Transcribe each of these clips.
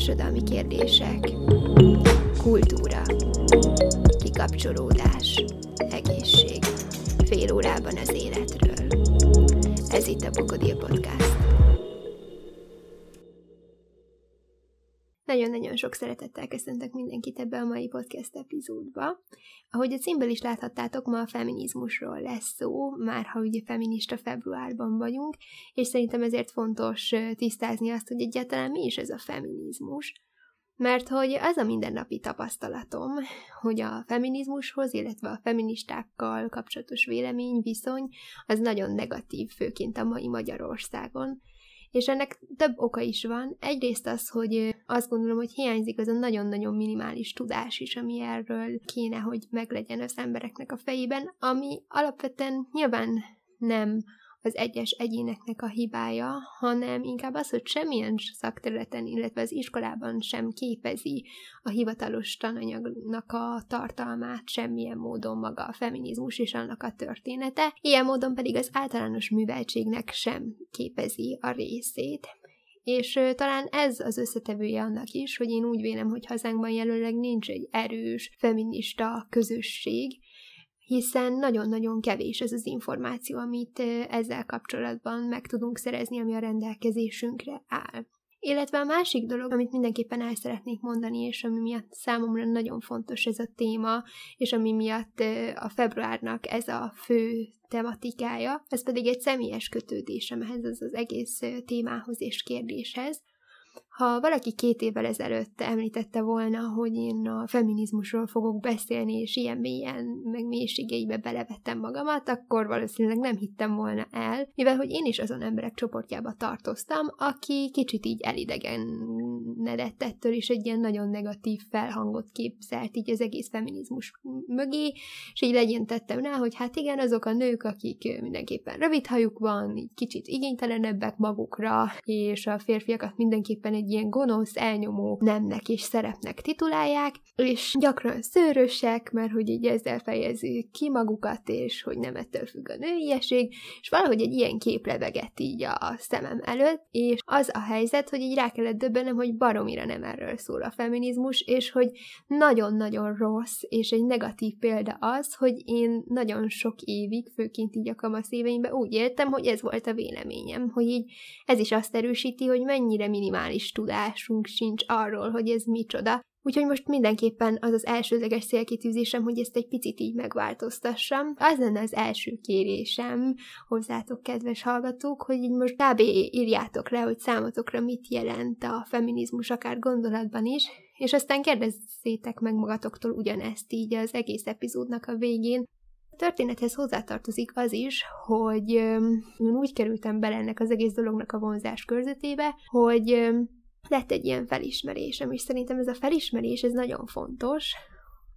Társadalmi kérdések, kultúra, kikapcsolódás, egészség. Fél órában az életről. Ez itt a Bokodil. Nagyon-nagyon sok szeretettel köszöntök mindenkit ebbe a mai podcast epizódba. Ahogy a címből is láthattátok, ma a feminizmusról lesz szó, már ha ugye feminista februárban vagyunk, és szerintem ezért fontos tisztázni azt, hogy egyáltalán mi is ez a feminizmus. Mert hogy az a mindennapi tapasztalatom, hogy a feminizmushoz, illetve a feministákkal kapcsolatos vélemény, viszony, az nagyon negatív, főként a mai Magyarországon, és ennek több oka is van. Egyrészt az, hogy azt gondolom, hogy hiányzik az a nagyon-nagyon minimális tudás is, ami erről kéne, hogy meglegyen az embereknek a fejében, ami alapvetően nyilván nem az egyes egyéneknek a hibája, hanem inkább az, hogy semmilyen szakterületen, illetve az iskolában sem képezi a hivatalos tananyagnak a tartalmát semmilyen módon maga a feminizmus és annak a története, ilyen módon pedig az általános műveltségnek sem képezi a részét. És talán ez az összetevője annak is, hogy én úgy vélem, hogy hazánkban jelenleg nincs egy erős feminista közösség, hiszen nagyon-nagyon kevés ez az információ, amit ezzel kapcsolatban meg tudunk szerezni, ami a rendelkezésünkre áll. Illetve a másik dolog, amit mindenképpen el szeretnék mondani, és ami miatt számomra nagyon fontos ez a téma, és ami miatt a februárnak ez a fő tematikája, ez pedig egy személyes kötődésem ehhez az, az egész témához és kérdéshez, ha valaki két évvel ezelőtt említette volna, hogy én a feminizmusról fogok beszélni, és ilyen mélyen, meg mélységeibe belevettem magamat, akkor valószínűleg nem hittem volna el, mivel hogy én is azon emberek csoportjába tartoztam, aki kicsit így elidegenedett ettől, és egy ilyen nagyon negatív felhangot képzelt így az egész feminizmus mögé, és így legyen tettem rá, hogy hát igen, azok a nők, akik mindenképpen rövid hajuk van, így kicsit igénytelenebbek magukra, és a férfiakat mindenképpen egy ilyen gonosz, elnyomó nemnek és szerepnek titulálják, és gyakran szőrösek, mert hogy így ezzel fejezik ki magukat, és hogy nem ettől függ a nőiesség, és valahogy egy ilyen kép leveget így a szemem előtt, és az a helyzet, hogy így rá kellett döbbenem, hogy baromira nem erről szól a feminizmus, és hogy nagyon-nagyon rossz, és egy negatív példa az, hogy én nagyon sok évig, főként így a kamasz éveimben úgy éltem, hogy ez volt a véleményem, hogy így ez is azt erősíti, hogy mennyire minimális tudásunk sincs arról, hogy ez micsoda. Úgyhogy most mindenképpen az az elsődleges célkitűzésem, hogy ezt egy picit így megváltoztassam. Az lenne az első kérésem hozzátok, kedves hallgatók, hogy így most kb. írjátok le, hogy számotokra mit jelent a feminizmus, akár gondolatban is, és aztán kérdezzétek meg magatoktól ugyanezt így az egész epizódnak a végén, a történethez hozzátartozik az is, hogy öm, úgy kerültem bele ennek az egész dolognak a vonzás körzetébe, hogy lett egy ilyen felismerésem, és szerintem ez a felismerés, ez nagyon fontos,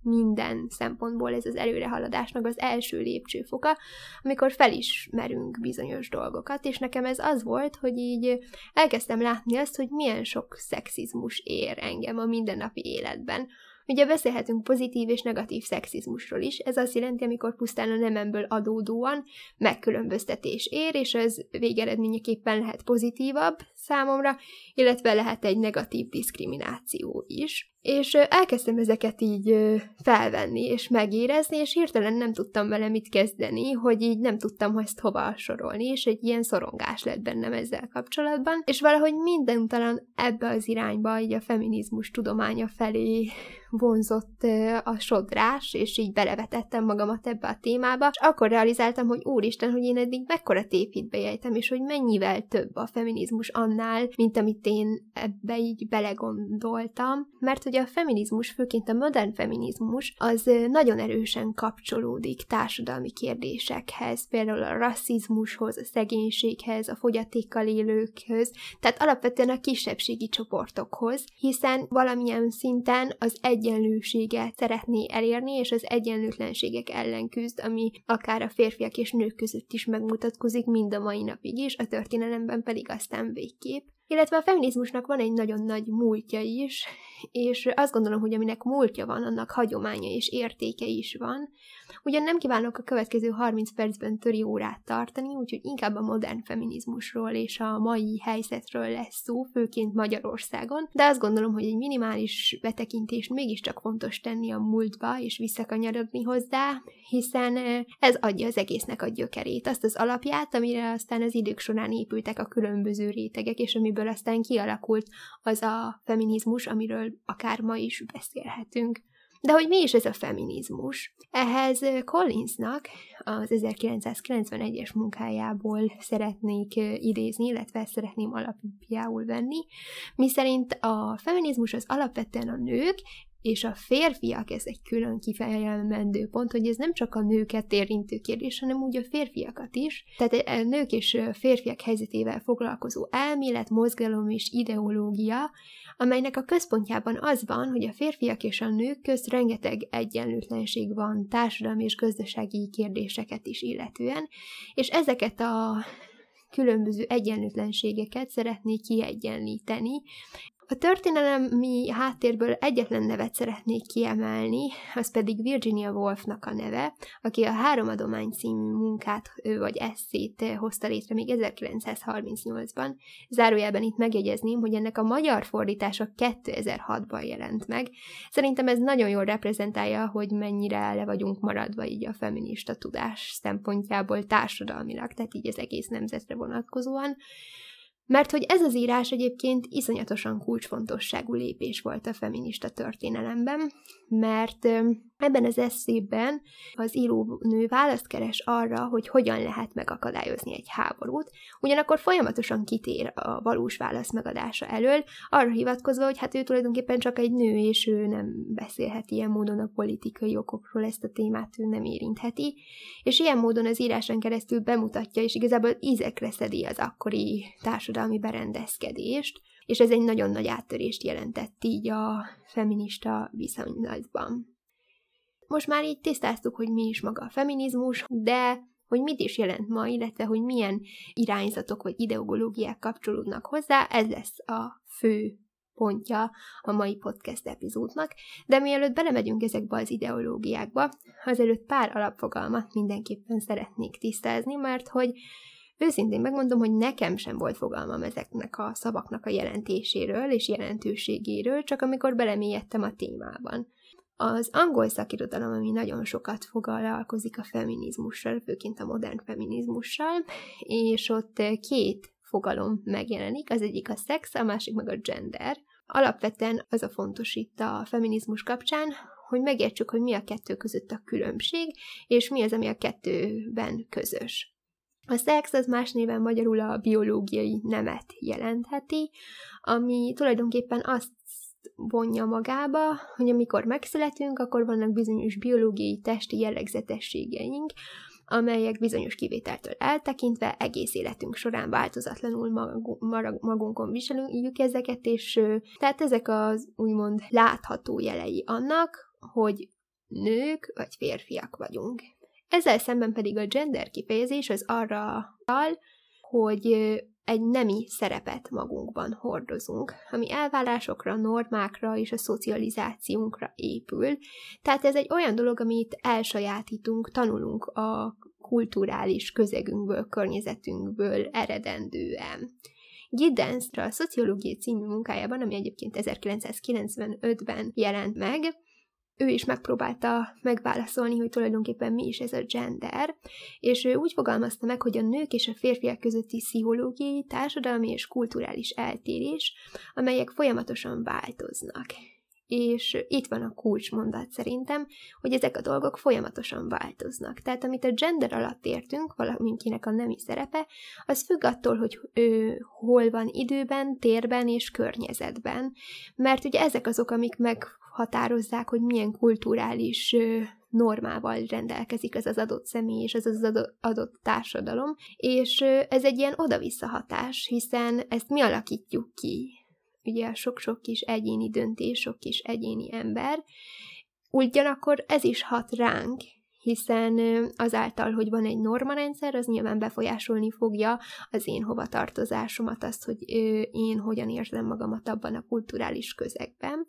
minden szempontból ez az előrehaladásnak az első lépcsőfoka, amikor felismerünk bizonyos dolgokat, és nekem ez az volt, hogy így elkezdtem látni azt, hogy milyen sok szexizmus ér engem a mindennapi életben, Ugye beszélhetünk pozitív és negatív szexizmusról is, ez azt jelenti, amikor pusztán a nememből adódóan megkülönböztetés ér, és ez végeredményeképpen lehet pozitívabb számomra, illetve lehet egy negatív diszkrimináció is. És elkezdtem ezeket így felvenni és megérezni, és hirtelen nem tudtam vele mit kezdeni, hogy így nem tudtam ezt hova sorolni, és egy ilyen szorongás lett bennem ezzel kapcsolatban, és valahogy minden talán ebbe az irányba, így a feminizmus tudománya felé vonzott a sodrás, és így belevetettem magamat ebbe a témába, és akkor realizáltam, hogy úristen, hogy én eddig mekkora tévhitbe jejtem, és hogy mennyivel több a feminizmus annál, mint amit én ebbe így belegondoltam, mert hogy a feminizmus, főként a modern feminizmus, az nagyon erősen kapcsolódik társadalmi kérdésekhez, például a rasszizmushoz, a szegénységhez, a fogyatékkal élőkhöz, tehát alapvetően a kisebbségi csoportokhoz, hiszen valamilyen szinten az egyenlőséget szeretné elérni, és az egyenlőtlenségek ellen küzd, ami akár a férfiak és nők között is megmutatkozik mind a mai napig is, a történelemben pedig aztán végképp. Illetve a feminizmusnak van egy nagyon nagy múltja is, és azt gondolom, hogy aminek múltja van, annak hagyománya és értéke is van. Ugyan nem kívánok a következő 30 percben töri órát tartani, úgyhogy inkább a modern feminizmusról és a mai helyzetről lesz szó, főként Magyarországon, de azt gondolom, hogy egy minimális betekintést mégiscsak fontos tenni a múltba és visszakanyarodni hozzá, hiszen ez adja az egésznek a gyökerét, azt az alapját, amire aztán az idők során épültek a különböző rétegek, és amiből aztán kialakult az a feminizmus, amiről akár ma is beszélhetünk. De hogy mi is ez a feminizmus? Ehhez Collinsnak az 1991-es munkájából szeretnék idézni, illetve szeretném alapjául venni, miszerint a feminizmus az alapvetően a nők és a férfiak, ez egy külön kifejezendő pont, hogy ez nem csak a nőket érintő kérdés, hanem úgy a férfiakat is. Tehát a nők és férfiak helyzetével foglalkozó elmélet, mozgalom és ideológia, amelynek a központjában az van, hogy a férfiak és a nők közt rengeteg egyenlőtlenség van társadalmi és gazdasági kérdéseket is illetően, és ezeket a különböző egyenlőtlenségeket szeretnék kiegyenlíteni, a történelemi háttérből egyetlen nevet szeretnék kiemelni, az pedig Virginia Woolfnak a neve, aki a Három Adomány című munkát vagy eszét hozta létre még 1938-ban. Zárójelben itt megjegyezném, hogy ennek a magyar fordítása 2006-ban jelent meg. Szerintem ez nagyon jól reprezentálja, hogy mennyire le vagyunk maradva így a feminista tudás szempontjából társadalmilag, tehát így az egész nemzetre vonatkozóan. Mert hogy ez az írás egyébként iszonyatosan kulcsfontosságú lépés volt a feminista történelemben, mert Ebben az eszében az írónő választ keres arra, hogy hogyan lehet megakadályozni egy háborút, ugyanakkor folyamatosan kitér a valós válasz megadása elől, arra hivatkozva, hogy hát ő tulajdonképpen csak egy nő, és ő nem beszélhet ilyen módon a politikai okokról, ezt a témát ő nem érintheti, és ilyen módon az íráson keresztül bemutatja, és igazából ízekre szedi az akkori társadalmi berendezkedést, és ez egy nagyon nagy áttörést jelentett így a feminista viszonylatban. Most már így tisztáztuk, hogy mi is maga a feminizmus, de hogy mit is jelent ma, illetve hogy milyen irányzatok vagy ideológiák kapcsolódnak hozzá, ez lesz a fő pontja a mai podcast epizódnak, de mielőtt belemegyünk ezekbe az ideológiákba, azelőtt pár alapfogalmat mindenképpen szeretnék tisztázni, mert hogy őszintén megmondom, hogy nekem sem volt fogalmam ezeknek a szavaknak a jelentéséről és jelentőségéről, csak amikor belemélyedtem a témában. Az angol szakirodalom, ami nagyon sokat foglalkozik a feminizmussal, főként a modern feminizmussal, és ott két fogalom megjelenik, az egyik a szex, a másik meg a gender. Alapvetően az a fontos itt a feminizmus kapcsán, hogy megértsük, hogy mi a kettő között a különbség, és mi az, ami a kettőben közös. A szex az más néven magyarul a biológiai nemet jelentheti, ami tulajdonképpen azt vonja magába, hogy amikor megszületünk, akkor vannak bizonyos biológiai testi jellegzetességeink, amelyek bizonyos kivételtől eltekintve egész életünk során változatlanul magunkon viselünk ezeket, és tehát ezek az úgymond látható jelei annak, hogy nők vagy férfiak vagyunk. Ezzel szemben pedig a gender kifejezés az arra tal, hogy egy nemi szerepet magunkban hordozunk, ami elvárásokra, normákra és a szocializációnkra épül. Tehát ez egy olyan dolog, amit elsajátítunk, tanulunk a kulturális közegünkből, környezetünkből eredendően. Giddensra a Szociológiai című munkájában, ami egyébként 1995-ben jelent meg, ő is megpróbálta megválaszolni, hogy tulajdonképpen mi is ez a gender, és ő úgy fogalmazta meg, hogy a nők és a férfiak közötti pszichológiai, társadalmi és kulturális eltérés, amelyek folyamatosan változnak. És itt van a kulcsmondat szerintem, hogy ezek a dolgok folyamatosan változnak. Tehát amit a gender alatt értünk, valaminkinek a nemi szerepe, az függ attól, hogy ő hol van időben, térben és környezetben. Mert ugye ezek azok, amik meg határozzák, hogy milyen kulturális normával rendelkezik ez az adott személy és ez az adott társadalom, és ez egy ilyen oda-vissza hatás, hiszen ezt mi alakítjuk ki. Ugye sok-sok kis egyéni döntés, sok kis egyéni ember, ugyanakkor ez is hat ránk, hiszen azáltal, hogy van egy normarendszer, az nyilván befolyásolni fogja az én hovatartozásomat, azt, hogy én hogyan érzem magamat abban a kulturális közegben.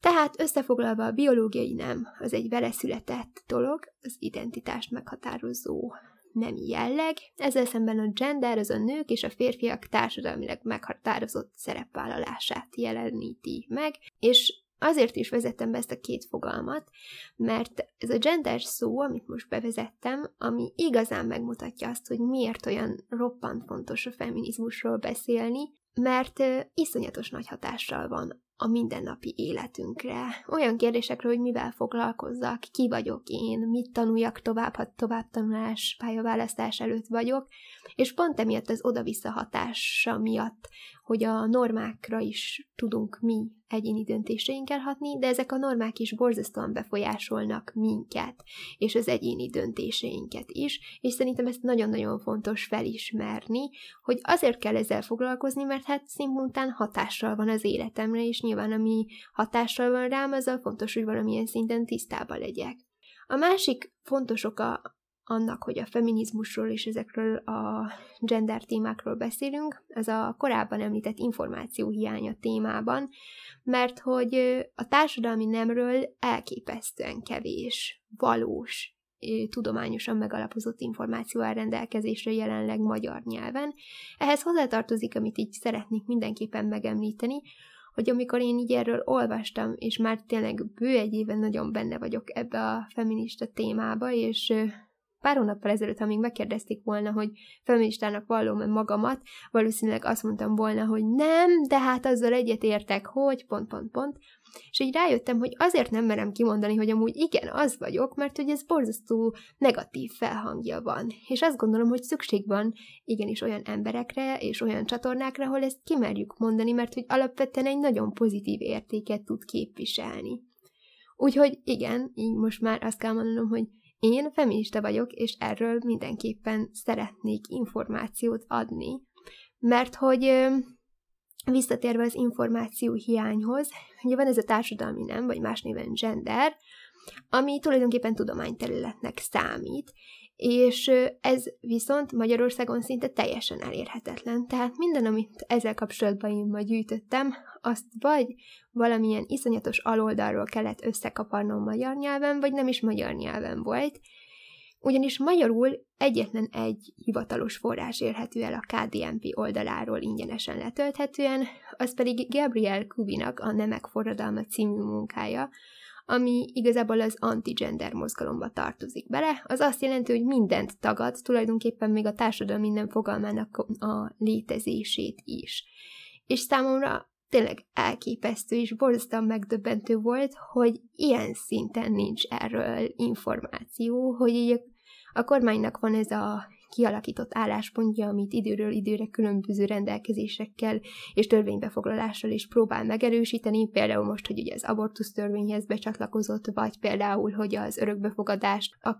Tehát összefoglalva a biológiai nem, az egy vele született dolog, az identitást meghatározó nem jelleg, ezzel szemben a gender az a nők és a férfiak társadalmilag meghatározott szerepvállalását jeleníti meg, és Azért is vezettem be ezt a két fogalmat, mert ez a gender szó, amit most bevezettem, ami igazán megmutatja azt, hogy miért olyan roppant fontos a feminizmusról beszélni, mert iszonyatos nagy hatással van a mindennapi életünkre. Olyan kérdésekre, hogy mivel foglalkozzak, ki vagyok én, mit tanuljak tovább, ha továbbtanulás, pályaválasztás előtt vagyok, és pont emiatt az oda-vissza hatása miatt, hogy a normákra is tudunk mi egyéni döntéseinkkel hatni, de ezek a normák is borzasztóan befolyásolnak minket, és az egyéni döntéseinket is, és szerintem ezt nagyon-nagyon fontos felismerni, hogy azért kell ezzel foglalkozni, mert hát szimultán hatással van az életemre, és nyilván ami hatással van rám, azzal fontos, hogy valamilyen szinten tisztában legyek. A másik fontos oka annak, hogy a feminizmusról és ezekről a gender témákról beszélünk, az a korábban említett információ hiánya témában, mert hogy a társadalmi nemről elképesztően kevés, valós, tudományosan megalapozott információ áll rendelkezésre jelenleg magyar nyelven. Ehhez hozzátartozik, amit így szeretnék mindenképpen megemlíteni, hogy amikor én így erről olvastam, és már tényleg bő egy éven nagyon benne vagyok ebbe a feminista témába, és Pár hónappal ezelőtt, ha még megkérdezték volna, hogy feministának vallom-e magamat, valószínűleg azt mondtam volna, hogy nem, de hát azzal egyetértek, hogy pont, pont, pont. És így rájöttem, hogy azért nem merem kimondani, hogy amúgy igen, az vagyok, mert hogy ez borzasztó negatív felhangja van. És azt gondolom, hogy szükség van igenis olyan emberekre és olyan csatornákra, ahol ezt kimerjük mondani, mert hogy alapvetően egy nagyon pozitív értéket tud képviselni. Úgyhogy igen, így most már azt kell mondanom, hogy én feminista vagyok, és erről mindenképpen szeretnék információt adni, mert hogy visszatérve az információ hiányhoz, ugye van ez a társadalmi nem, vagy más néven gender, ami tulajdonképpen tudományterületnek számít, és ez viszont Magyarországon szinte teljesen elérhetetlen. Tehát minden, amit ezzel kapcsolatban én ma gyűjtöttem, azt vagy valamilyen iszonyatos aloldalról kellett összekaparnom magyar nyelven, vagy nem is magyar nyelven volt, ugyanis magyarul egyetlen egy hivatalos forrás érhető el a KDMP oldaláról ingyenesen letölthetően, az pedig Gabriel Kubinak a Nemek forradalma című munkája, ami igazából az anti-gender mozgalomba tartozik bele, az azt jelenti, hogy mindent tagad, tulajdonképpen még a társadalom minden fogalmának a létezését is. És számomra tényleg elképesztő és borzasztóan megdöbbentő volt, hogy ilyen szinten nincs erről információ, hogy így a kormánynak van ez a kialakított álláspontja, amit időről időre különböző rendelkezésekkel és törvénybefoglalással is próbál megerősíteni, például most, hogy ugye az abortusz törvényhez becsatlakozott, vagy például, hogy az örökbefogadást a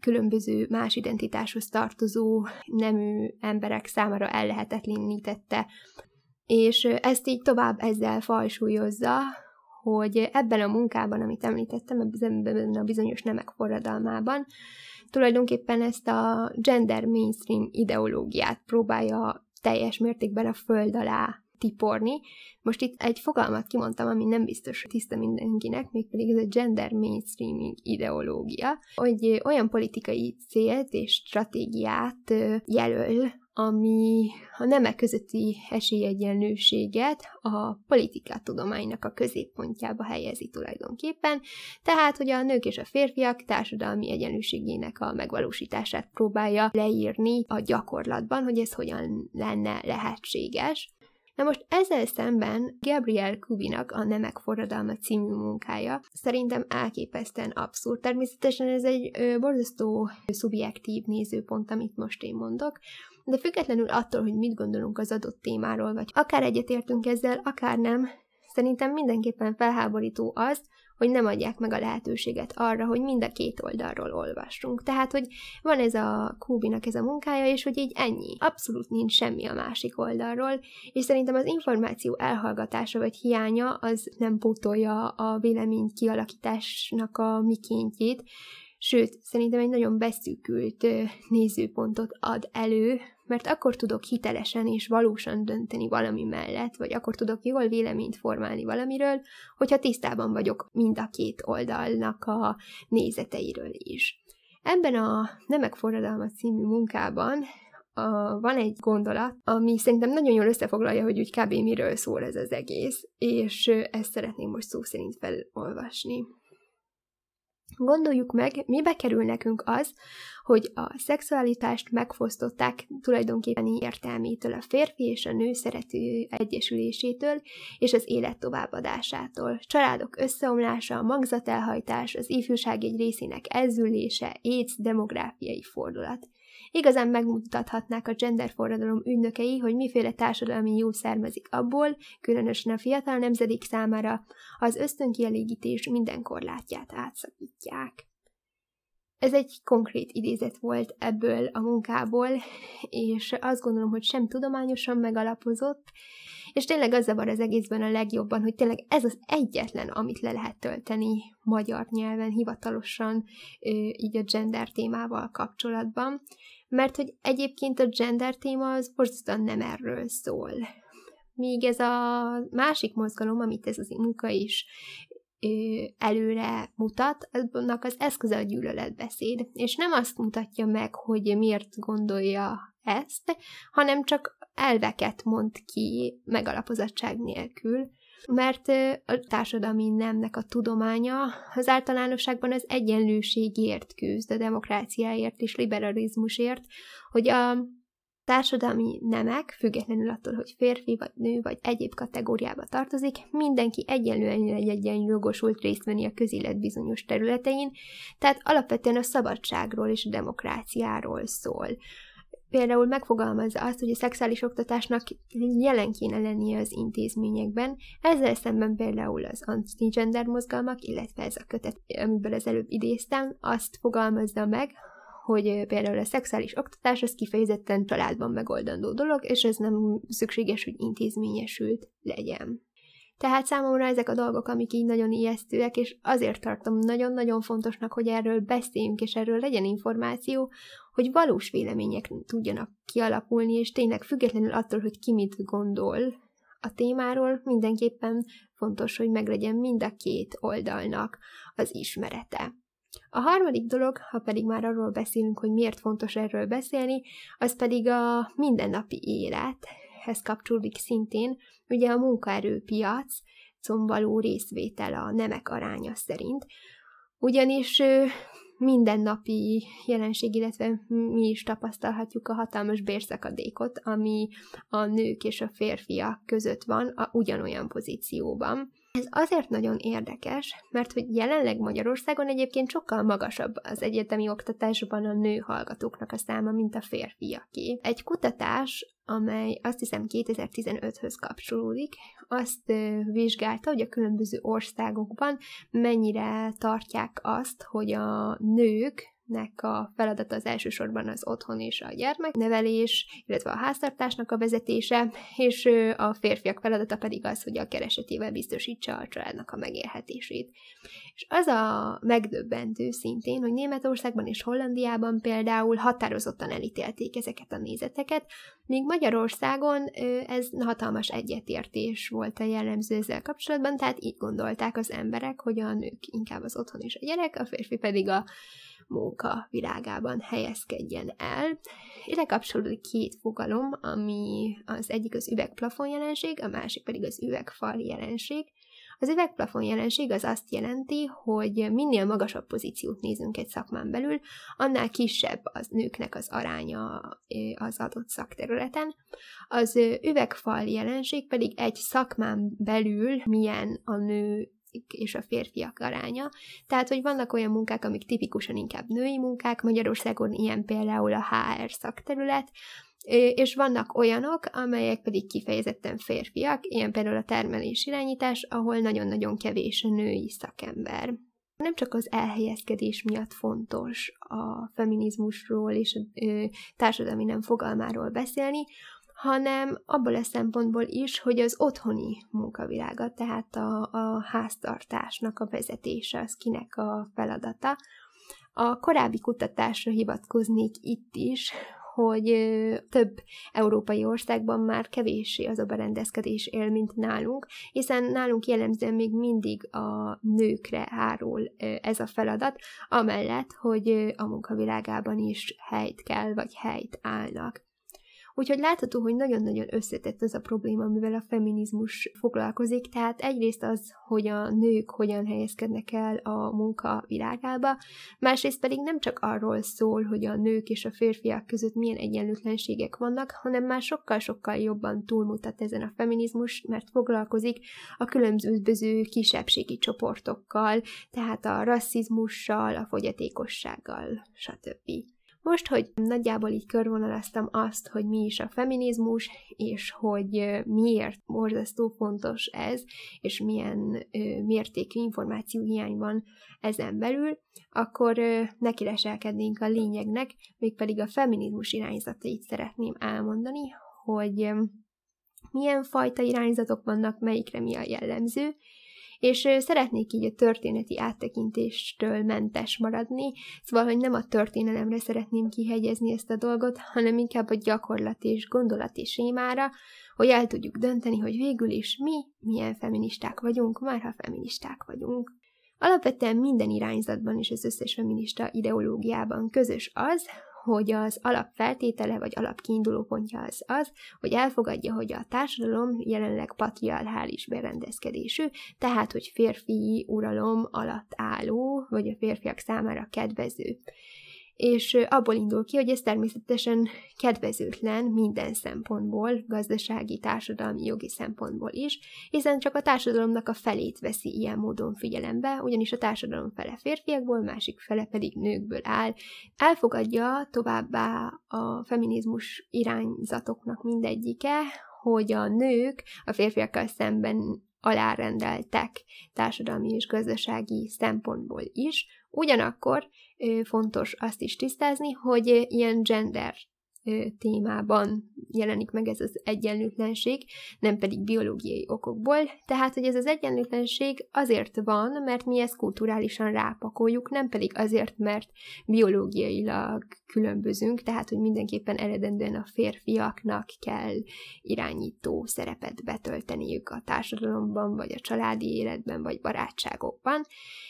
különböző más identitáshoz tartozó nemű emberek számára ellehetetlenítette. És ezt így tovább ezzel falsúlyozza, hogy ebben a munkában, amit említettem, ebben a bizonyos nemek forradalmában, tulajdonképpen ezt a gender mainstream ideológiát próbálja teljes mértékben a föld alá tiporni. Most itt egy fogalmat kimondtam, ami nem biztos tiszta mindenkinek, mégpedig ez a gender mainstreaming ideológia, hogy olyan politikai célt és stratégiát jelöl ami a nemek közötti esélyegyenlőséget a politikatudománynak a középpontjába helyezi tulajdonképpen, tehát, hogy a nők és a férfiak társadalmi egyenlőségének a megvalósítását próbálja leírni a gyakorlatban, hogy ez hogyan lenne lehetséges. Na most ezzel szemben Gabriel Kubinak a Nemek forradalma című munkája szerintem elképesztően abszurd. Természetesen ez egy borzasztó szubjektív nézőpont, amit most én mondok, de függetlenül attól, hogy mit gondolunk az adott témáról, vagy akár egyetértünk ezzel, akár nem, szerintem mindenképpen felháborító az, hogy nem adják meg a lehetőséget arra, hogy mind a két oldalról olvassunk. Tehát, hogy van ez a Kúbinak ez a munkája, és hogy így ennyi. Abszolút nincs semmi a másik oldalról, és szerintem az információ elhallgatása vagy hiánya az nem pótolja a vélemény kialakításnak a mikéntjét, Sőt, szerintem egy nagyon beszűkült nézőpontot ad elő, mert akkor tudok hitelesen és valósan dönteni valami mellett, vagy akkor tudok jól véleményt formálni valamiről, hogyha tisztában vagyok mind a két oldalnak a nézeteiről is. Ebben a Nemek forradalma című munkában a, van egy gondolat, ami szerintem nagyon jól összefoglalja, hogy úgy kb. miről szól ez az egész, és ezt szeretném most szó szerint felolvasni. Gondoljuk meg, mibe kerül nekünk az, hogy a szexualitást megfosztották tulajdonképpen értelmétől a férfi és a nő szerető egyesülésétől és az élet továbbadásától. Családok összeomlása, a magzatelhajtás, az ifjúság egy részének elzülése, AIDS, demográfiai fordulat. Igazán megmutathatnák a gender forradalom ügynökei, hogy miféle társadalmi jó származik abból, különösen a fiatal nemzedék számára, az ösztönkielégítés minden korlátját átszakítják. Ez egy konkrét idézet volt ebből a munkából, és azt gondolom, hogy sem tudományosan megalapozott, és tényleg az zavar az egészben a legjobban, hogy tényleg ez az egyetlen, amit le lehet tölteni magyar nyelven, hivatalosan, így a gender témával kapcsolatban, mert hogy egyébként a gender téma az borzasztóan nem erről szól. Míg ez a másik mozgalom, amit ez az munka is előre mutat, annak az eszköze a gyűlöletbeszéd, és nem azt mutatja meg, hogy miért gondolja ezt, hanem csak elveket mond ki megalapozottság nélkül, mert a társadalmi nemnek a tudománya az általánosságban az egyenlőségért küzd, a demokráciáért és liberalizmusért, hogy a társadalmi nemek, függetlenül attól, hogy férfi vagy nő vagy egyéb kategóriába tartozik, mindenki egyenlően legyen jogosult részt venni a közélet bizonyos területein, tehát alapvetően a szabadságról és a demokráciáról szól például megfogalmazza azt, hogy a szexuális oktatásnak jelen kéne lennie az intézményekben, ezzel szemben például az anti-gender mozgalmak, illetve ez a kötet, amiből az előbb idéztem, azt fogalmazza meg, hogy például a szexuális oktatás az kifejezetten családban megoldandó dolog, és ez nem szükséges, hogy intézményesült legyen. Tehát számomra ezek a dolgok, amik így nagyon ijesztőek, és azért tartom nagyon-nagyon fontosnak, hogy erről beszéljünk, és erről legyen információ, hogy valós vélemények tudjanak kialakulni, és tényleg függetlenül attól, hogy ki mit gondol a témáról, mindenképpen fontos, hogy meglegyen mind a két oldalnak az ismerete. A harmadik dolog, ha pedig már arról beszélünk, hogy miért fontos erről beszélni, az pedig a mindennapi élethez kapcsolódik szintén, ugye a munkaerőpiac való részvétel a nemek aránya szerint, ugyanis mindennapi jelenség, illetve mi is tapasztalhatjuk a hatalmas bérszakadékot, ami a nők és a férfiak között van a ugyanolyan pozícióban. Ez azért nagyon érdekes, mert hogy jelenleg Magyarországon egyébként sokkal magasabb az egyetemi oktatásban a nő hallgatóknak a száma, mint a férfiaké. Egy kutatás, amely azt hiszem 2015-höz kapcsolódik, azt vizsgálta, hogy a különböző országokban mennyire tartják azt, hogy a nők nek a feladata az elsősorban az otthon és a gyermeknevelés, illetve a háztartásnak a vezetése, és a férfiak feladata pedig az, hogy a keresetével biztosítsa a családnak a megélhetését. És az a megdöbbentő szintén, hogy Németországban és Hollandiában például határozottan elítélték ezeket a nézeteket, míg Magyarországon ez hatalmas egyetértés volt a jellemző ezzel kapcsolatban, tehát így gondolták az emberek, hogy a nők inkább az otthon és a gyerek, a férfi pedig a munka világában helyezkedjen el. Ide kapcsolódik két fogalom, ami az egyik az üvegplafon jelenség, a másik pedig az üvegfal jelenség. Az üvegplafon jelenség az azt jelenti, hogy minél magasabb pozíciót nézünk egy szakmán belül, annál kisebb az nőknek az aránya az adott szakterületen. Az üvegfal jelenség pedig egy szakmán belül milyen a nő és a férfiak aránya. Tehát, hogy vannak olyan munkák, amik tipikusan inkább női munkák, Magyarországon ilyen például a HR szakterület, és vannak olyanok, amelyek pedig kifejezetten férfiak, ilyen például a termelés irányítás, ahol nagyon-nagyon kevés a női szakember. Nem csak az elhelyezkedés miatt fontos a feminizmusról és a társadalmi nem fogalmáról beszélni, hanem abból a szempontból is, hogy az otthoni munkavilága, tehát a, a háztartásnak a vezetése, az kinek a feladata, A korábbi kutatásra hivatkoznék itt is, hogy több európai országban már kevéssé az a berendezkedés él, mint nálunk, hiszen nálunk jellemzően még mindig a nőkre hárul ez a feladat, amellett, hogy a munkavilágában is helyt kell, vagy helyt állnak. Úgyhogy látható, hogy nagyon-nagyon összetett ez a probléma, amivel a feminizmus foglalkozik, tehát egyrészt az, hogy a nők hogyan helyezkednek el a munka világába, másrészt pedig nem csak arról szól, hogy a nők és a férfiak között milyen egyenlőtlenségek vannak, hanem már sokkal-sokkal jobban túlmutat ezen a feminizmus, mert foglalkozik a különböző kisebbségi csoportokkal, tehát a rasszizmussal, a fogyatékossággal, stb. Most, hogy nagyjából így körvonalaztam azt, hogy mi is a feminizmus, és hogy miért borzasztó fontos ez, és milyen mértékű információhiány van ezen belül, akkor neki leselkednénk a lényegnek, mégpedig a feminizmus irányzatait szeretném elmondani, hogy milyen fajta irányzatok vannak, melyikre mi a jellemző, és szeretnék így a történeti áttekintéstől mentes maradni, szóval, hogy nem a történelemre szeretném kihegyezni ezt a dolgot, hanem inkább a gyakorlati és gondolati sémára, hogy el tudjuk dönteni, hogy végül is mi milyen feministák vagyunk, már ha feministák vagyunk. Alapvetően minden irányzatban és az összes feminista ideológiában közös az, hogy az alapfeltétele vagy alapkiinduló pontja az az, hogy elfogadja, hogy a társadalom jelenleg patriarchális berendezkedésű, tehát, hogy férfi uralom alatt álló, vagy a férfiak számára kedvező és abból indul ki, hogy ez természetesen kedvezőtlen minden szempontból, gazdasági, társadalmi, jogi szempontból is, hiszen csak a társadalomnak a felét veszi ilyen módon figyelembe, ugyanis a társadalom fele férfiakból, másik fele pedig nőkből áll. Elfogadja továbbá a feminizmus irányzatoknak mindegyike, hogy a nők a férfiakkal szemben alárendeltek társadalmi és gazdasági szempontból is, ugyanakkor fontos azt is tisztázni, hogy ilyen gender témában jelenik meg ez az egyenlőtlenség, nem pedig biológiai okokból. Tehát, hogy ez az egyenlőtlenség azért van, mert mi ezt kulturálisan rápakoljuk, nem pedig azért, mert biológiailag különbözünk, tehát, hogy mindenképpen eredendően a férfiaknak kell irányító szerepet betölteniük a társadalomban, vagy a családi életben, vagy barátságokban.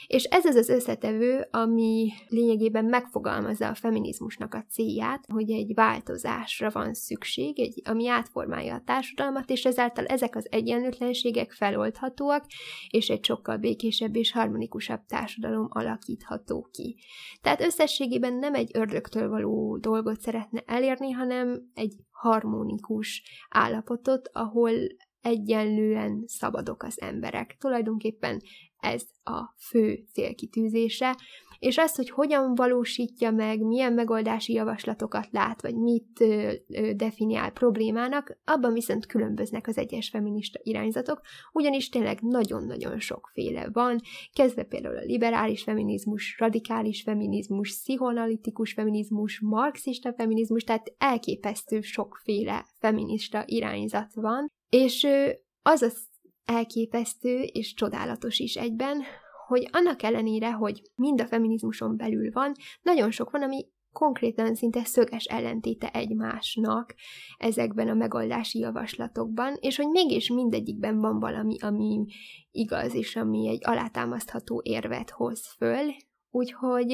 És ez az az összetevő, ami lényegében megfogalmazza a feminizmusnak a célját, hogy egy változásra van szükség, egy, ami átformálja a társadalmat, és ezáltal ezek az egyenlőtlenségek feloldhatóak, és egy sokkal békésebb és harmonikusabb társadalom alakítható ki. Tehát összességében nem egy ördögtől való dolgot szeretne elérni, hanem egy harmonikus állapotot, ahol egyenlően szabadok az emberek. Tulajdonképpen ez a fő célkitűzése, és az, hogy hogyan valósítja meg, milyen megoldási javaslatokat lát, vagy mit ö, ö, definiál problémának, abban viszont különböznek az egyes feminista irányzatok, ugyanis tényleg nagyon-nagyon sokféle van, kezdve például a liberális feminizmus, radikális feminizmus, pszichoanalitikus feminizmus, marxista feminizmus, tehát elképesztő sokféle feminista irányzat van, és az az elképesztő és csodálatos is egyben, hogy annak ellenére, hogy mind a feminizmuson belül van, nagyon sok van, ami konkrétan szinte szöges ellentéte egymásnak ezekben a megoldási javaslatokban, és hogy mégis mindegyikben van valami, ami igaz, és ami egy alátámasztható érvet hoz föl, úgyhogy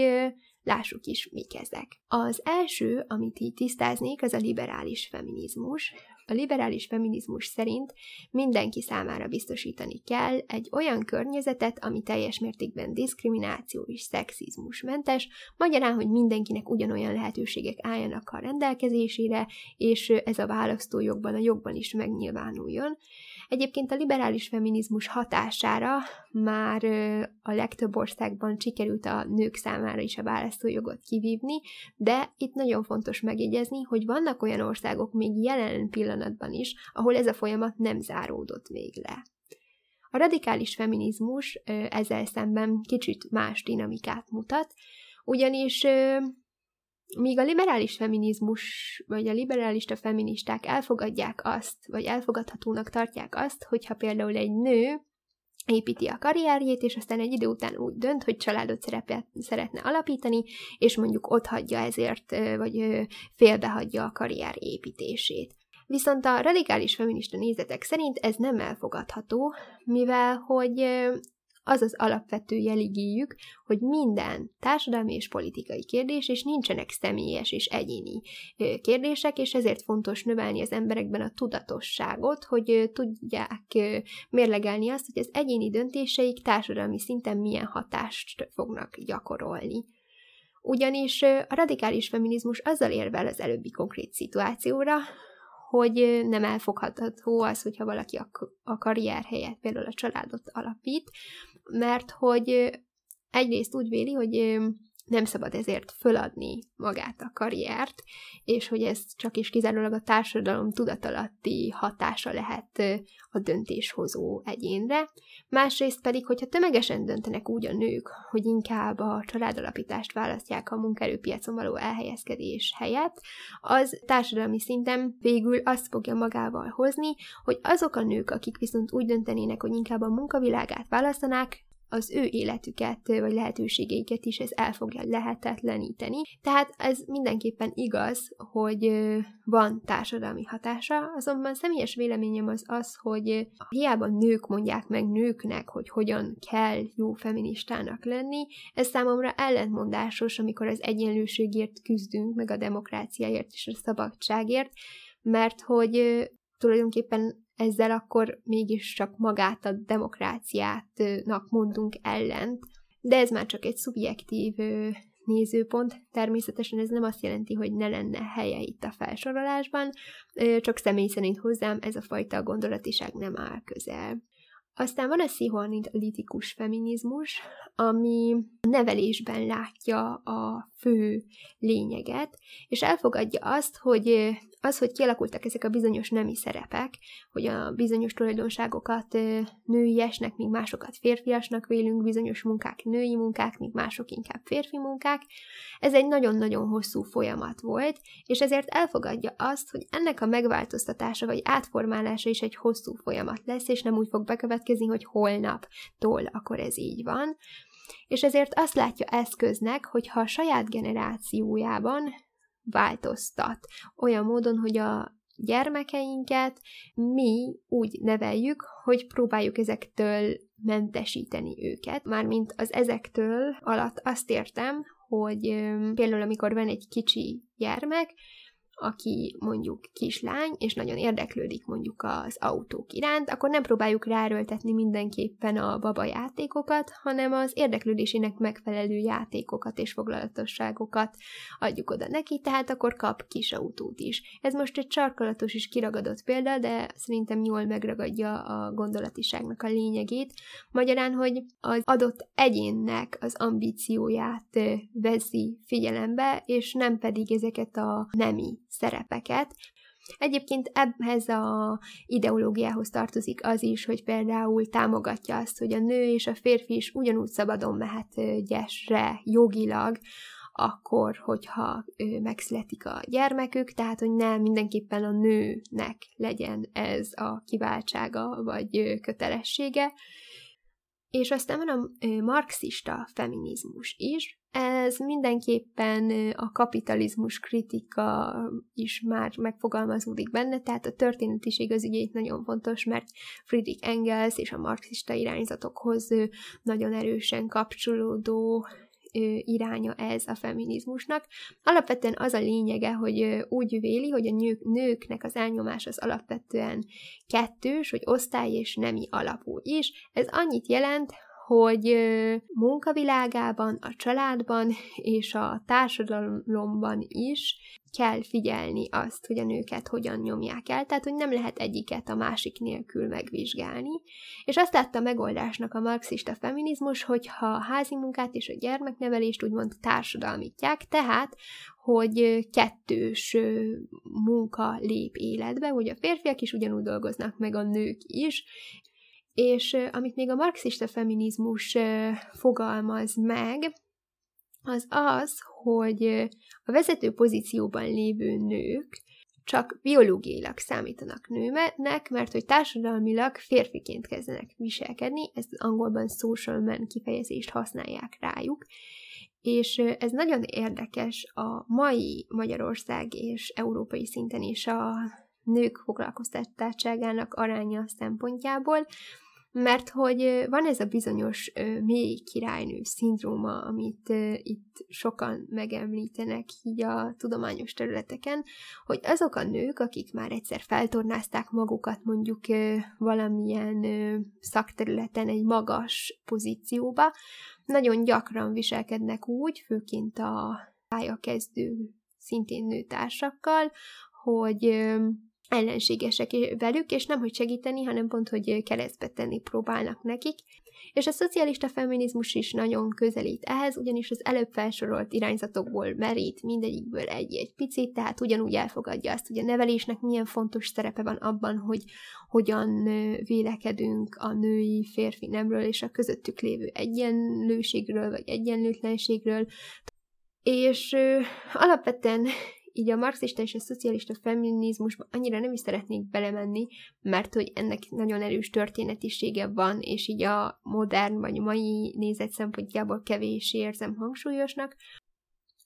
lássuk is, mik ezek. Az első, amit így tisztáznék, az a liberális feminizmus, a liberális feminizmus szerint mindenki számára biztosítani kell egy olyan környezetet, ami teljes mértékben diszkrimináció és szexizmus mentes, magyarán, hogy mindenkinek ugyanolyan lehetőségek álljanak a rendelkezésére, és ez a választójogban, a jogban is megnyilvánuljon. Egyébként a liberális feminizmus hatására már a legtöbb országban sikerült a nők számára is a választójogot kivívni, de itt nagyon fontos megjegyezni, hogy vannak olyan országok még jelen pillanatban is, ahol ez a folyamat nem záródott még le. A radikális feminizmus ezzel szemben kicsit más dinamikát mutat, ugyanis míg a liberális feminizmus, vagy a liberálista feministák elfogadják azt, vagy elfogadhatónak tartják azt, hogyha például egy nő építi a karrierjét, és aztán egy idő után úgy dönt, hogy családot szerepet, szeretne alapítani, és mondjuk ott hagyja ezért, vagy félbehagyja a karrier építését. Viszont a radikális feminista nézetek szerint ez nem elfogadható, mivel hogy az az alapvető jeligéjük, hogy minden társadalmi és politikai kérdés, és nincsenek személyes és egyéni kérdések, és ezért fontos növelni az emberekben a tudatosságot, hogy tudják mérlegelni azt, hogy az egyéni döntéseik társadalmi szinten milyen hatást fognak gyakorolni. Ugyanis a radikális feminizmus azzal érvel az előbbi konkrét szituációra, hogy nem elfogható az, hogyha valaki a, karrier helyett például a családot alapít, mert hogy egyrészt úgy véli, hogy nem szabad ezért föladni magát a karriert, és hogy ez csak is kizárólag a társadalom tudatalatti hatása lehet a döntéshozó egyénre. Másrészt pedig, hogyha tömegesen döntenek úgy a nők, hogy inkább a családalapítást választják a munkaerőpiacon való elhelyezkedés helyett, az társadalmi szinten végül azt fogja magával hozni, hogy azok a nők, akik viszont úgy döntenének, hogy inkább a munkavilágát választanák, az ő életüket vagy lehetőségeiket is ez el fogja lehetetleníteni. Tehát ez mindenképpen igaz, hogy van társadalmi hatása, azonban személyes véleményem az az, hogy hiába nők mondják meg nőknek, hogy hogyan kell jó feministának lenni, ez számomra ellentmondásos, amikor az egyenlőségért küzdünk, meg a demokráciáért és a szabadságért, mert hogy tulajdonképpen ezzel akkor mégiscsak magát a demokráciátnak mondunk ellent, de ez már csak egy szubjektív nézőpont. Természetesen ez nem azt jelenti, hogy ne lenne helye itt a felsorolásban, csak személy szerint hozzám ez a fajta gondolatiság nem áll közel. Aztán van a pszichoanalitikus feminizmus, ami nevelésben látja a fő lényeget, és elfogadja azt, hogy az, hogy kialakultak ezek a bizonyos nemi szerepek, hogy a bizonyos tulajdonságokat nőiesnek, míg másokat férfiasnak vélünk, bizonyos munkák női munkák, míg mások inkább férfi munkák, ez egy nagyon-nagyon hosszú folyamat volt, és ezért elfogadja azt, hogy ennek a megváltoztatása vagy átformálása is egy hosszú folyamat lesz, és nem úgy fog bekövetkezni, hogy holnaptól akkor ez így van, és ezért azt látja eszköznek, hogy ha a saját generációjában változtat, olyan módon, hogy a gyermekeinket mi úgy neveljük, hogy próbáljuk ezektől mentesíteni őket. Mármint az ezektől alatt azt értem, hogy például amikor van egy kicsi gyermek, aki mondjuk kislány, és nagyon érdeklődik mondjuk az autók iránt, akkor nem próbáljuk ráröltetni mindenképpen a baba játékokat, hanem az érdeklődésének megfelelő játékokat és foglalatosságokat adjuk oda neki, tehát akkor kap kis autót is. Ez most egy csarkalatos és kiragadott példa, de szerintem jól megragadja a gondolatiságnak a lényegét. Magyarán, hogy az adott egyénnek az ambícióját veszi figyelembe, és nem pedig ezeket a nemi szerepeket. Egyébként ehhez a ideológiához tartozik az is, hogy például támogatja azt, hogy a nő és a férfi is ugyanúgy szabadon mehet gyesre jogilag, akkor, hogyha megszületik a gyermekük, tehát, hogy nem mindenképpen a nőnek legyen ez a kiváltsága vagy kötelessége. És aztán van a marxista feminizmus is, ez mindenképpen a kapitalizmus kritika is már megfogalmazódik benne, tehát a történetiség az itt nagyon fontos, mert Friedrich Engels és a marxista irányzatokhoz nagyon erősen kapcsolódó iránya ez a feminizmusnak. Alapvetően az a lényege, hogy úgy véli, hogy a nők, nőknek az elnyomás az alapvetően kettős, hogy osztály és nemi alapú is. Ez annyit jelent, hogy munkavilágában, a családban és a társadalomban is kell figyelni azt, hogy a nőket hogyan nyomják el, tehát hogy nem lehet egyiket a másik nélkül megvizsgálni. És azt látta megoldásnak a marxista feminizmus, hogyha a házi munkát és a gyermeknevelést úgymond társadalmítják, tehát hogy kettős munka lép életbe, hogy a férfiak is ugyanúgy dolgoznak, meg a nők is, és amit még a marxista feminizmus fogalmaz meg, az az, hogy a vezető pozícióban lévő nők csak biológiailag számítanak nőnek, mert hogy társadalmilag férfiként kezdenek viselkedni, ezt angolban social man kifejezést használják rájuk, és ez nagyon érdekes a mai Magyarország és európai szinten is a nők foglalkoztatottságának aránya szempontjából, mert hogy van ez a bizonyos mély királynő szindróma, amit itt sokan megemlítenek így a tudományos területeken, hogy azok a nők, akik már egyszer feltornázták magukat mondjuk valamilyen szakterületen egy magas pozícióba, nagyon gyakran viselkednek úgy, főként a pályakezdő szintén nőtársakkal, hogy ellenségesek velük, és nem hogy segíteni, hanem pont, hogy keresztbe tenni próbálnak nekik. És a szocialista feminizmus is nagyon közelít ehhez, ugyanis az előbb felsorolt irányzatokból merít mindegyikből egy-egy picit, tehát ugyanúgy elfogadja azt, hogy a nevelésnek milyen fontos szerepe van abban, hogy hogyan vélekedünk a női férfi nemről és a közöttük lévő egyenlőségről vagy egyenlőtlenségről, és ö, alapvetően így a marxista és a szocialista feminizmusba annyira nem is szeretnék belemenni, mert hogy ennek nagyon erős történetisége van, és így a modern vagy mai nézet szempontjából kevés érzem hangsúlyosnak,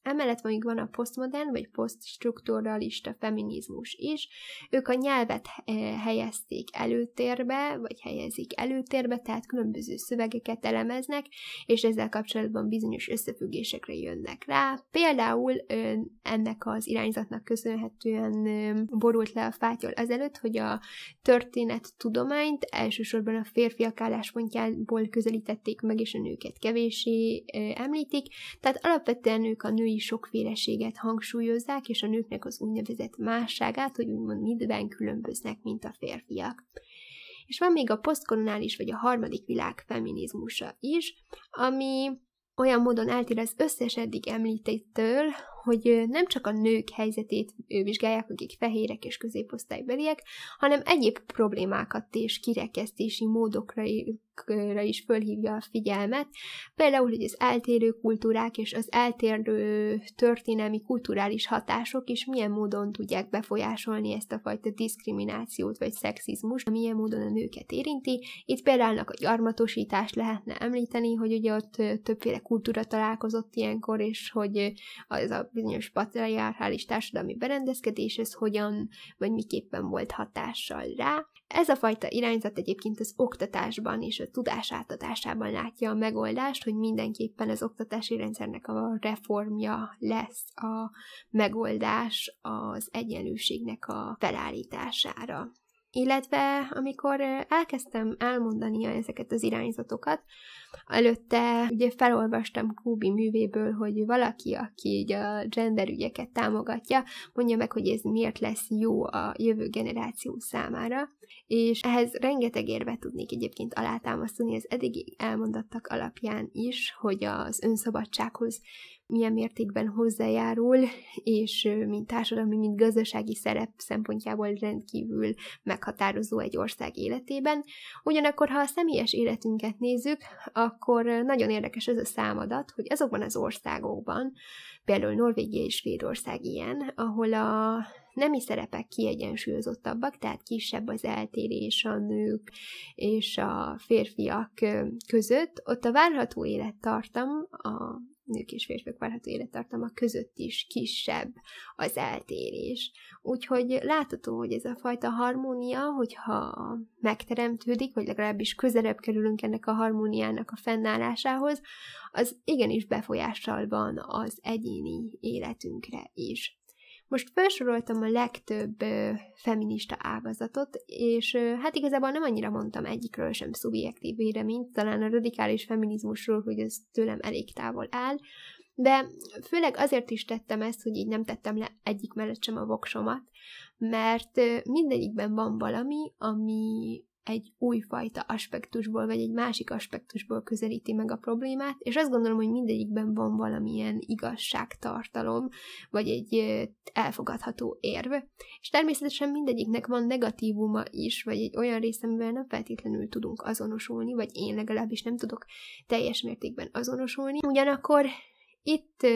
Emellett mondjuk van a posztmodern vagy posztstrukturalista feminizmus is. Ők a nyelvet eh, helyezték előtérbe, vagy helyezik előtérbe, tehát különböző szövegeket elemeznek, és ezzel kapcsolatban bizonyos összefüggésekre jönnek rá. Például ennek az irányzatnak köszönhetően borult le a fátyol azelőtt, hogy a történet tudományt elsősorban a férfiak álláspontjából közelítették meg, és a nőket kevésé említik, tehát alapvetően ők a női női sokféleséget hangsúlyozzák, és a nőknek az úgynevezett másságát, hogy úgymond midben különböznek, mint a férfiak. És van még a posztkolonális vagy a harmadik világ feminizmusa is, ami olyan módon eltér az összes eddig említettől, hogy nem csak a nők helyzetét vizsgálják, akik fehérek és középosztálybeliek, hanem egyéb problémákat és kirekesztési módokra is fölhívja a figyelmet. Például, hogy az eltérő kultúrák és az eltérő történelmi kulturális hatások is milyen módon tudják befolyásolni ezt a fajta diszkriminációt vagy szexizmust, milyen módon a nőket érinti. Itt például a gyarmatosítást lehetne említeni, hogy ugye ott többféle kultúra találkozott ilyenkor, és hogy az a bizonyos patriarchális társadalmi berendezkedés, ez hogyan vagy miképpen volt hatással rá. Ez a fajta irányzat egyébként az oktatásban és a tudás átadásában látja a megoldást, hogy mindenképpen az oktatási rendszernek a reformja lesz a megoldás az egyenlőségnek a felállítására. Illetve amikor elkezdtem elmondani ezeket az irányzatokat, előtte ugye felolvastam Kúbi művéből, hogy valaki, aki így a gender ügyeket támogatja, mondja meg, hogy ez miért lesz jó a jövő generáció számára, és ehhez rengeteg érvet tudnék egyébként alátámasztani az eddigi elmondottak alapján is, hogy az önszabadsághoz milyen mértékben hozzájárul, és mint társadalmi, mint gazdasági szerep szempontjából rendkívül meghatározó egy ország életében. Ugyanakkor, ha a személyes életünket nézzük, akkor nagyon érdekes ez a számadat, hogy azokban az országokban, például Norvégia és Svédország ilyen, ahol a nemi szerepek kiegyensúlyozottabbak, tehát kisebb az eltérés a nők és a férfiak között, ott a várható élettartam a nők és férfiak várható élettartama között is kisebb az eltérés. Úgyhogy látható, hogy ez a fajta harmónia, hogyha megteremtődik, vagy legalábbis közelebb kerülünk ennek a harmóniának a fennállásához, az igenis befolyással van az egyéni életünkre is. Most felsoroltam a legtöbb feminista ágazatot, és hát igazából nem annyira mondtam egyikről sem szubjektív véleményt, talán a radikális feminizmusról, hogy ez tőlem elég távol áll, de főleg azért is tettem ezt, hogy így nem tettem le egyik mellett sem a voksomat, mert mindegyikben van valami, ami egy újfajta aspektusból, vagy egy másik aspektusból közelíti meg a problémát, és azt gondolom, hogy mindegyikben van valamilyen igazságtartalom, vagy egy elfogadható érv, és természetesen mindegyiknek van negatívuma is, vagy egy olyan része, amivel nem feltétlenül tudunk azonosulni, vagy én legalábbis nem tudok teljes mértékben azonosulni. Ugyanakkor itt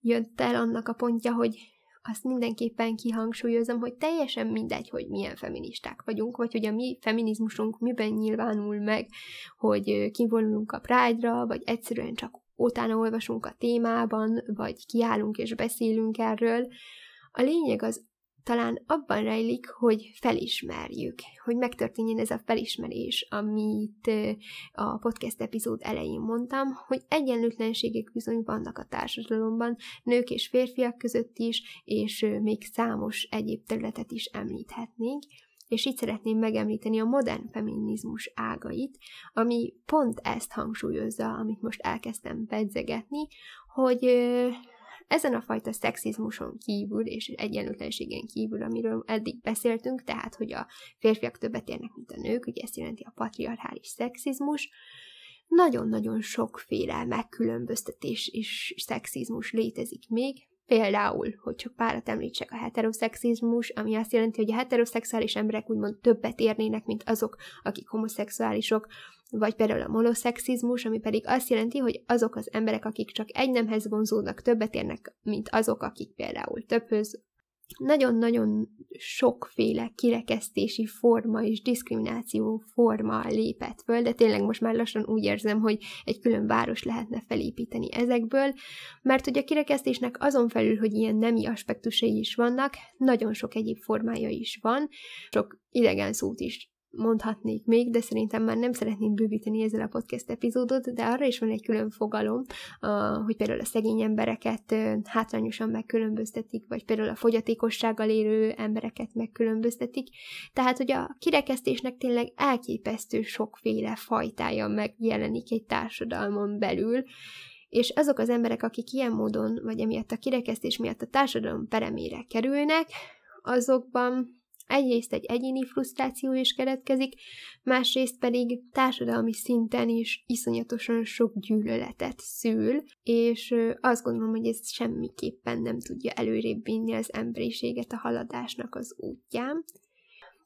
jött el annak a pontja, hogy azt mindenképpen kihangsúlyozom, hogy teljesen mindegy, hogy milyen feministák vagyunk, vagy hogy a mi feminizmusunk miben nyilvánul meg, hogy kivonulunk a Pride-ra, vagy egyszerűen csak utána olvasunk a témában, vagy kiállunk és beszélünk erről. A lényeg az talán abban rejlik, hogy felismerjük, hogy megtörténjen ez a felismerés, amit a podcast epizód elején mondtam, hogy egyenlőtlenségek bizony vannak a társadalomban, nők és férfiak között is, és még számos egyéb területet is említhetnénk, és itt szeretném megemlíteni a modern feminizmus ágait, ami pont ezt hangsúlyozza, amit most elkezdtem pedzegetni, hogy ezen a fajta szexizmuson kívül és egyenlőtlenségen kívül, amiről eddig beszéltünk, tehát hogy a férfiak többet érnek, mint a nők, ugye ezt jelenti a patriarchális szexizmus, nagyon-nagyon sokféle megkülönböztetés és szexizmus létezik még, Például, hogy csak párat említsek, a heteroszexizmus, ami azt jelenti, hogy a heteroszexuális emberek úgymond többet érnének, mint azok, akik homoszexuálisok, vagy például a monoszexizmus, ami pedig azt jelenti, hogy azok az emberek, akik csak egy nemhez vonzódnak, többet érnek, mint azok, akik például többhöz nagyon-nagyon sokféle kirekesztési forma és diszkrimináció forma lépett föl, de tényleg most már lassan úgy érzem, hogy egy külön város lehetne felépíteni ezekből, mert hogy a kirekesztésnek azon felül, hogy ilyen nemi aspektusai is vannak, nagyon sok egyéb formája is van, sok idegen szót is mondhatnék még, de szerintem már nem szeretnénk bővíteni ezzel a podcast epizódot, de arra is van egy külön fogalom, hogy például a szegény embereket hátrányosan megkülönböztetik, vagy például a fogyatékossággal élő embereket megkülönböztetik. Tehát, hogy a kirekesztésnek tényleg elképesztő sokféle fajtája megjelenik egy társadalmon belül, és azok az emberek, akik ilyen módon, vagy emiatt a kirekesztés miatt a társadalom peremére kerülnek, azokban Egyrészt egy egyéni frusztráció is keletkezik, másrészt pedig társadalmi szinten is iszonyatosan sok gyűlöletet szül, és azt gondolom, hogy ez semmiképpen nem tudja előrébb vinni az emberiséget a haladásnak az útján.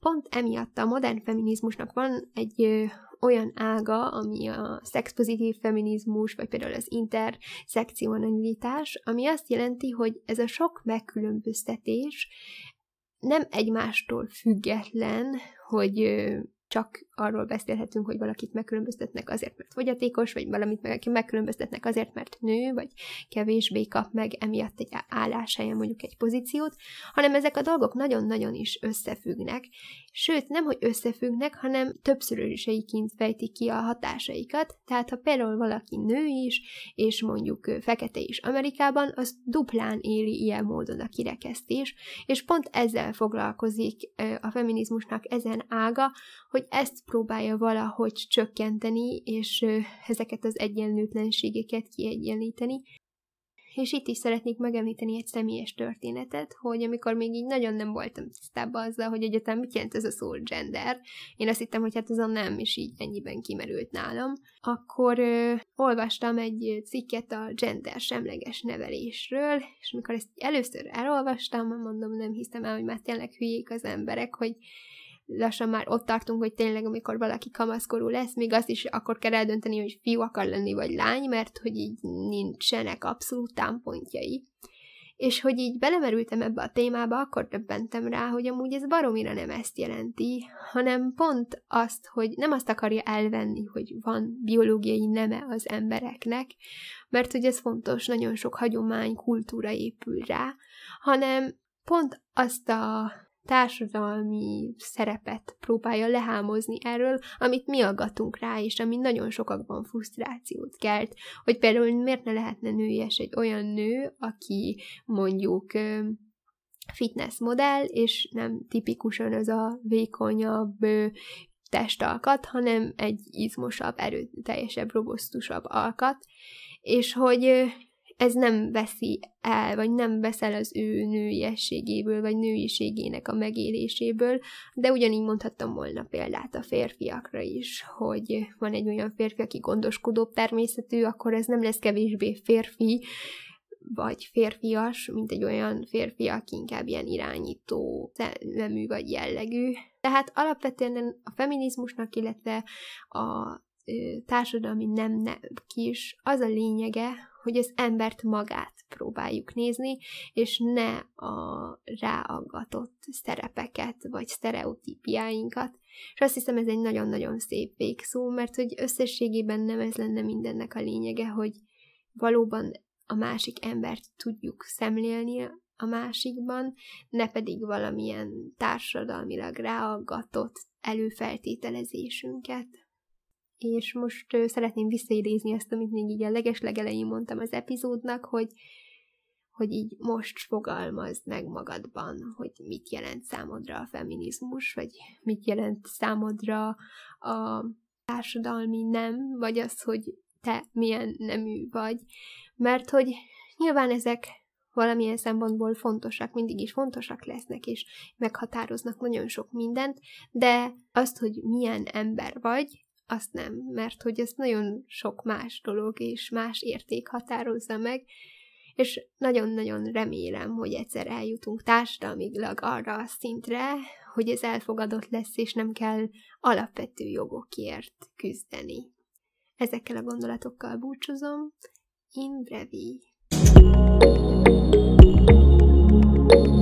Pont emiatt a modern feminizmusnak van egy olyan ága, ami a szexpozitív feminizmus, vagy például az interszekcionalitás, ami azt jelenti, hogy ez a sok megkülönböztetés, nem egymástól független, hogy csak arról beszélhetünk, hogy valakit megkülönböztetnek azért, mert fogyatékos, vagy valamit megkülönböztetnek azért, mert nő, vagy kevésbé kap meg emiatt egy álláshelyen mondjuk egy pozíciót, hanem ezek a dolgok nagyon-nagyon is összefüggnek, sőt, nem, hogy összefüggnek, hanem többszöröseiként fejtik ki a hatásaikat, tehát ha például valaki nő is, és mondjuk fekete is Amerikában, az duplán éli ilyen módon a kirekesztés, és pont ezzel foglalkozik a feminizmusnak ezen ága, hogy ezt próbálja valahogy csökkenteni, és ezeket az egyenlőtlenségeket kiegyenlíteni. És itt is szeretnék megemlíteni egy személyes történetet, hogy amikor még így nagyon nem voltam tisztában azzal, hogy egyetem mit jelent ez a szó gender, én azt hittem, hogy hát ez a nem is így ennyiben kimerült nálam, akkor ö, olvastam egy cikket a gender semleges nevelésről, és amikor ezt először elolvastam, mondom, nem hiszem el, hogy már tényleg hülyék az emberek, hogy lassan már ott tartunk, hogy tényleg amikor valaki kamaszkorú lesz, még azt is akkor kell eldönteni, hogy fiú akar lenni, vagy lány, mert hogy így nincsenek abszolút támpontjai. És hogy így belemerültem ebbe a témába, akkor döbbentem rá, hogy amúgy ez baromira nem ezt jelenti, hanem pont azt, hogy nem azt akarja elvenni, hogy van biológiai neme az embereknek, mert hogy ez fontos, nagyon sok hagyomány, kultúra épül rá, hanem pont azt a társadalmi szerepet próbálja lehámozni erről, amit mi aggatunk rá, és ami nagyon sokakban frusztrációt kelt, hogy például miért ne lehetne nőies egy olyan nő, aki mondjuk fitness modell, és nem tipikusan az a vékonyabb testalkat, hanem egy izmosabb, erőteljesebb, robosztusabb alkat, és hogy ez nem veszi el, vagy nem veszel az ő nőiességéből, vagy nőiségének a megéléséből, de ugyanígy mondhattam volna példát a férfiakra is, hogy van egy olyan férfi, aki gondoskodóbb természetű, akkor ez nem lesz kevésbé férfi, vagy férfias, mint egy olyan férfi, aki inkább ilyen irányító nemű vagy jellegű. Tehát alapvetően a feminizmusnak, illetve a társadalmi nemnek is az a lényege, hogy az embert magát próbáljuk nézni, és ne a ráaggatott szerepeket, vagy sztereotípiáinkat. És azt hiszem, ez egy nagyon-nagyon szép végszó, mert hogy összességében nem ez lenne mindennek a lényege, hogy valóban a másik embert tudjuk szemlélni a másikban, ne pedig valamilyen társadalmilag ráaggatott előfeltételezésünket. És most ö, szeretném visszaidézni azt, amit még így a legeslegelején mondtam az epizódnak, hogy, hogy így most fogalmazd meg magadban, hogy mit jelent számodra a feminizmus, vagy mit jelent számodra a társadalmi nem, vagy az, hogy te milyen nemű vagy. Mert hogy nyilván ezek valamilyen szempontból fontosak, mindig is fontosak lesznek, és meghatároznak nagyon sok mindent, de azt, hogy milyen ember vagy, azt nem, mert hogy ez nagyon sok más dolog és más érték határozza meg, és nagyon-nagyon remélem, hogy egyszer eljutunk társadalmilag arra a szintre, hogy ez elfogadott lesz, és nem kell alapvető jogokért küzdeni. Ezekkel a gondolatokkal búcsúzom. In brevi. thank you